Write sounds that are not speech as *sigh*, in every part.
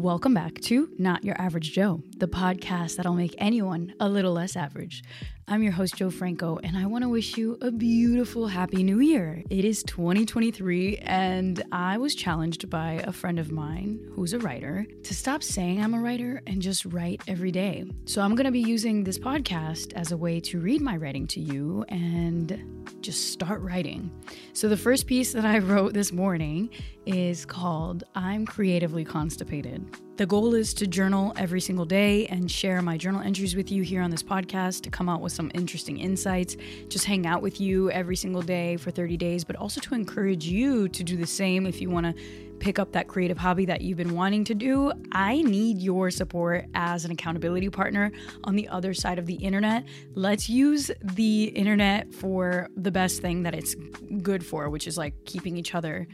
Welcome back to Not Your Average Jo, the podcast that'll make anyone a little less average. I'm your host, Jo Franco, and I want to wish you a beautiful Happy New Year. It is 2023, and I was challenged by a friend of mine who's a writer to stop saying I'm a writer and just write every day. So I'm going to be using this podcast as a way to read my writing to you and just start writing. So the first piece that I wrote this morning is called I'm Creatively Constipated. The goal is to journal every single day and share my journal entries with you here on this podcast to come out with some interesting insights, just hang out with you every single day for 30 days, but also to encourage you to do the same if you want to pick up that creative hobby that you've been wanting to do. I need your support as an accountability partner on the other side of the internet. Let's use the internet for the best thing that it's good for, which is like keeping each other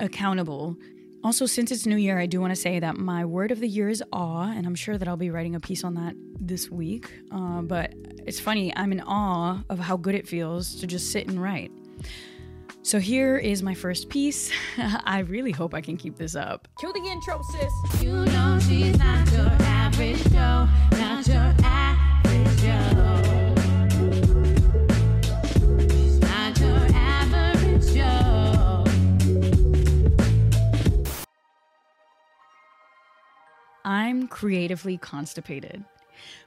accountable also, since it's New Year, I do want to say that my word of the year is awe, and I'm sure that I'll be writing a piece on that this week. Uh, but it's funny, I'm in awe of how good it feels to just sit and write. So here is my first piece. *laughs* I really hope I can keep this up. Cue the intro, sis. You know she's not your average Jo, not your average Jo. I'm creatively constipated.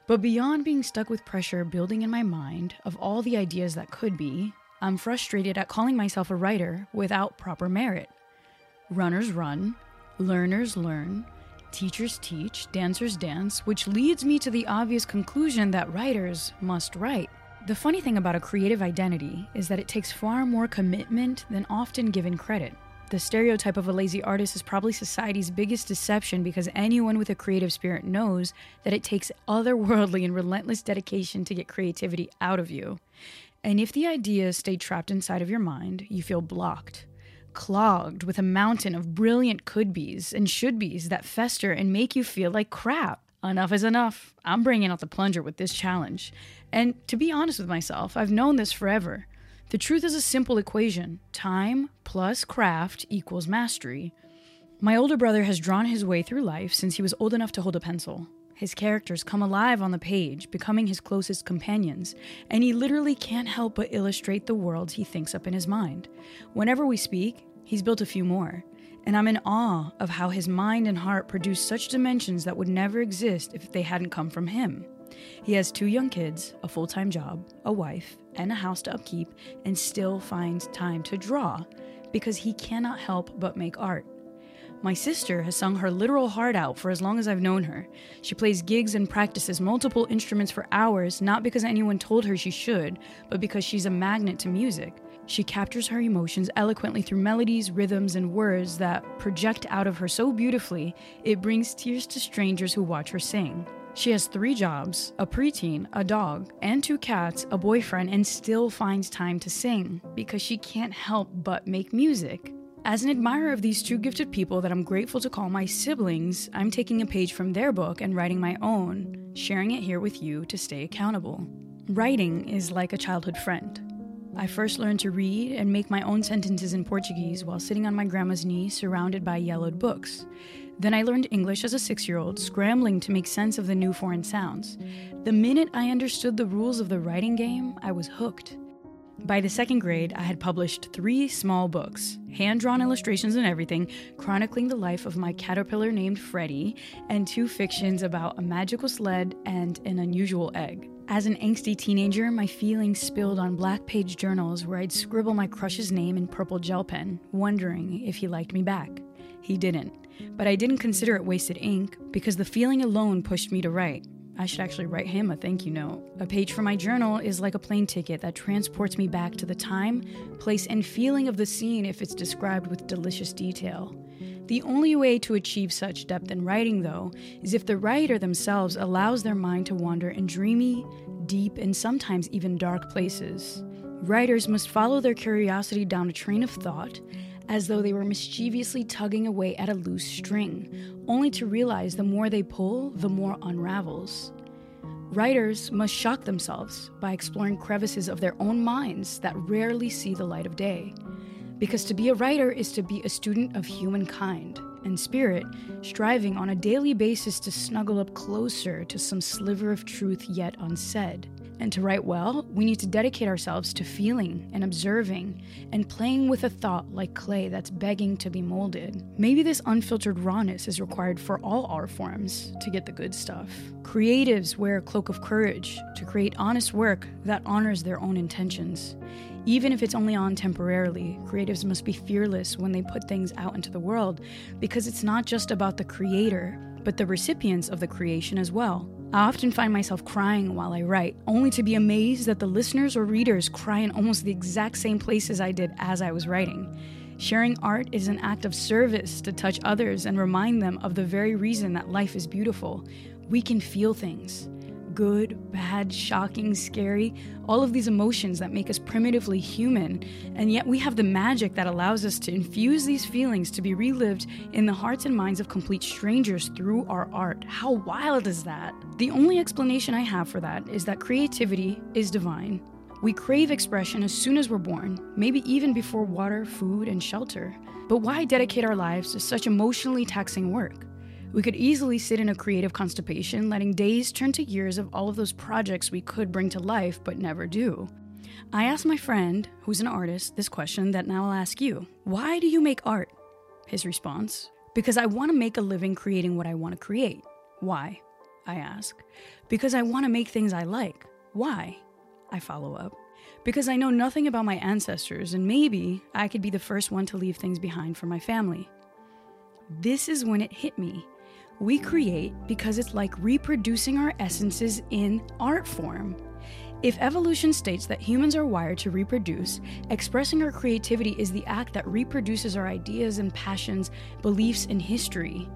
But beyond being stuck with pressure building in my mind of all the ideas that could be, I'm frustrated at calling myself a writer without proper merit. Runners run, learners learn, teachers teach, dancers dance, which leads me to the obvious conclusion that writers must write. The funny thing about a creative identity is that it takes far more commitment than often given credit. The stereotype of a lazy artist is probably society's biggest deception because anyone with a creative spirit knows that it takes otherworldly and relentless dedication to get creativity out of you. And if the ideas stay trapped inside of your mind, you feel blocked, clogged with a mountain of brilliant could be's and should be's that fester and make you feel like crap. Enough is enough. I'm bringing out the plunger with this challenge. And to be honest with myself, I've known this forever. The truth is a simple equation time plus craft equals mastery. My older brother has drawn his way through life since he was old enough to hold a pencil. His characters come alive on the page, becoming his closest companions, and he literally can't help but illustrate the worlds he thinks up in his mind. Whenever we speak, he's built a few more, and I'm in awe of how his mind and heart produce such dimensions that would never exist if they hadn't come from him. He has two young kids, a full time job, a wife, and a house to upkeep, and still finds time to draw because he cannot help but make art. My sister has sung her literal heart out for as long as I've known her. She plays gigs and practices multiple instruments for hours, not because anyone told her she should, but because she's a magnet to music. She captures her emotions eloquently through melodies, rhythms, and words that project out of her so beautifully, it brings tears to strangers who watch her sing. She has three jobs a preteen, a dog, and two cats, a boyfriend, and still finds time to sing because she can't help but make music. As an admirer of these two gifted people that I'm grateful to call my siblings, I'm taking a page from their book and writing my own, sharing it here with you to stay accountable. Writing is like a childhood friend. I first learned to read and make my own sentences in Portuguese while sitting on my grandma's knee surrounded by yellowed books. Then I learned English as a six year old, scrambling to make sense of the new foreign sounds. The minute I understood the rules of the writing game, I was hooked. By the second grade, I had published three small books, hand drawn illustrations and everything, chronicling the life of my caterpillar named Freddie, and two fictions about a magical sled and an unusual egg. As an angsty teenager, my feelings spilled on black page journals where I'd scribble my crush's name in purple gel pen, wondering if he liked me back. He didn't. But I didn't consider it wasted ink because the feeling alone pushed me to write. I should actually write him a thank you note. A page from my journal is like a plane ticket that transports me back to the time, place, and feeling of the scene if it's described with delicious detail. The only way to achieve such depth in writing, though, is if the writer themselves allows their mind to wander in dreamy, deep, and sometimes even dark places. Writers must follow their curiosity down a train of thought as though they were mischievously tugging away at a loose string, only to realize the more they pull, the more unravels. Writers must shock themselves by exploring crevices of their own minds that rarely see the light of day. Because to be a writer is to be a student of humankind and spirit, striving on a daily basis to snuggle up closer to some sliver of truth yet unsaid. And to write well, we need to dedicate ourselves to feeling and observing and playing with a thought like clay that's begging to be molded. Maybe this unfiltered rawness is required for all art forms to get the good stuff. Creatives wear a cloak of courage to create honest work that honors their own intentions. Even if it's only on temporarily, creatives must be fearless when they put things out into the world because it's not just about the creator, but the recipients of the creation as well. I often find myself crying while I write, only to be amazed that the listeners or readers cry in almost the exact same places I did as I was writing. Sharing art is an act of service to touch others and remind them of the very reason that life is beautiful. We can feel things good, bad, shocking, scary, all of these emotions that make us primitively human. And yet we have the magic that allows us to infuse these feelings to be relived in the hearts and minds of complete strangers through our art. How wild is that? The only explanation I have for that is that creativity is divine. We crave expression as soon as we're born, maybe even before water, food, and shelter. But why dedicate our lives to such emotionally taxing work? We could easily sit in a creative constipation, letting days turn to years of all of those projects we could bring to life but never do. I asked my friend, who's an artist, this question that now I'll ask you Why do you make art? His response Because I want to make a living creating what I want to create. Why? I ask. Because I want to make things I like. Why? I follow up. Because I know nothing about my ancestors, and maybe I could be the first one to leave things behind for my family. This is when it hit me we create because it's like reproducing our essences in art form. If evolution states that humans are wired to reproduce, expressing our creativity is the act that reproduces our ideas and passions, beliefs, and history.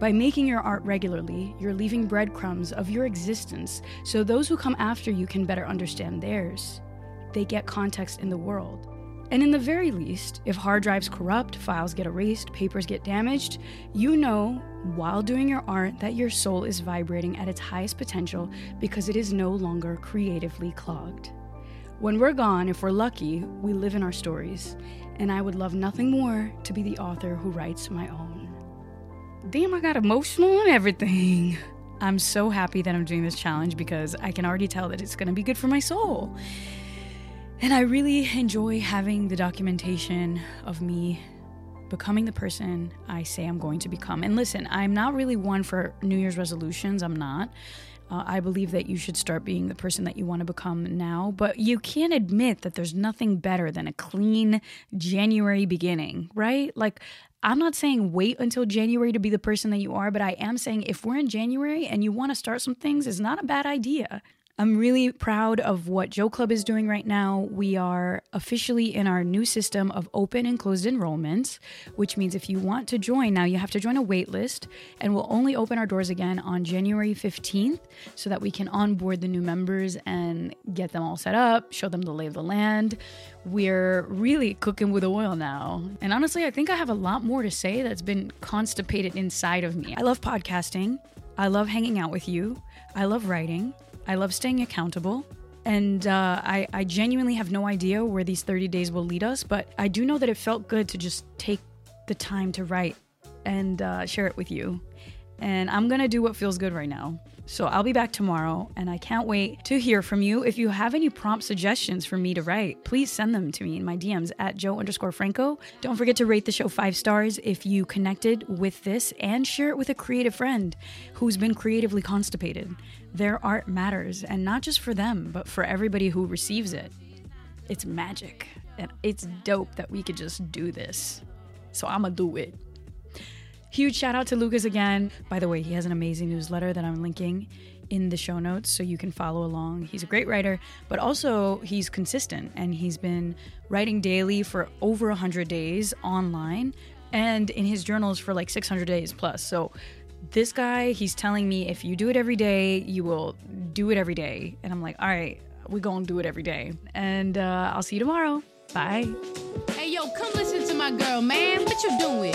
By making your art regularly, you're leaving breadcrumbs of your existence so those who come after you can better understand theirs. They get context in the world. And in the very least, if hard drives corrupt, files get erased, papers get damaged, you know while doing your art that your soul is vibrating at its highest potential because it is no longer creatively clogged. When we're gone, if we're lucky, we live in our stories, and I would love nothing more to be the author who writes my own. Damn, I got emotional and everything. *laughs* I'm so happy that I'm doing this challenge because I can already tell that it's gonna be good for my soul. And I really enjoy having the documentation of me becoming the person I say I'm going to become. And listen, I'm not really one for New Year's resolutions. I'm not. Uh, I believe that you should start being the person that you want to become now, but you can't admit that there's nothing better than a clean January beginning, right? Like, I'm not saying wait until January to be the person that you are, but I am saying if we're in January and you want to start some things, it's not a bad idea. I'm really proud of what JoClub is doing right now. We are officially in our new system of open and closed enrollments, which means if you want to join now, you have to join a wait list, and we'll only open our doors again on January 15th so that we can onboard the new members and get them all set up, show them the lay of the land. We're really cooking with oil now. And honestly, I think I have a lot more to say that's been constipated inside of me. I love podcasting, I love hanging out with you, I love writing. I love staying accountable. And uh, I, I genuinely have no idea where these 30 days will lead us, but I do know that it felt good to just take the time to write and uh, share it with you. And I'm gonna do what feels good right now. So I'll be back tomorrow, and I can't wait to hear from you. If you have any prompt suggestions for me to write, please send them to me in my DMs at Jo underscore Franco. Don't forget to rate the show five stars if you connected with this and share it with a creative friend who's been creatively constipated. Their art matters, and not just for them, but for everybody who receives it. It's magic, and it's dope that we could just do this. So I'm gonna do it. Huge shout out to Lukas again. By the way, he has an amazing newsletter that I'm linking in the show notes so you can follow along. He's a great writer, but also he's consistent and he's been writing daily for over 100 days online and in his journals for like 600 days plus. So this guy, he's telling me if you do it every day, you will do it every day. And I'm like, all right, we're going to do it every day. And uh, I'll see you tomorrow. Bye. Hey, yo, come listen to my girl, man. What you doing?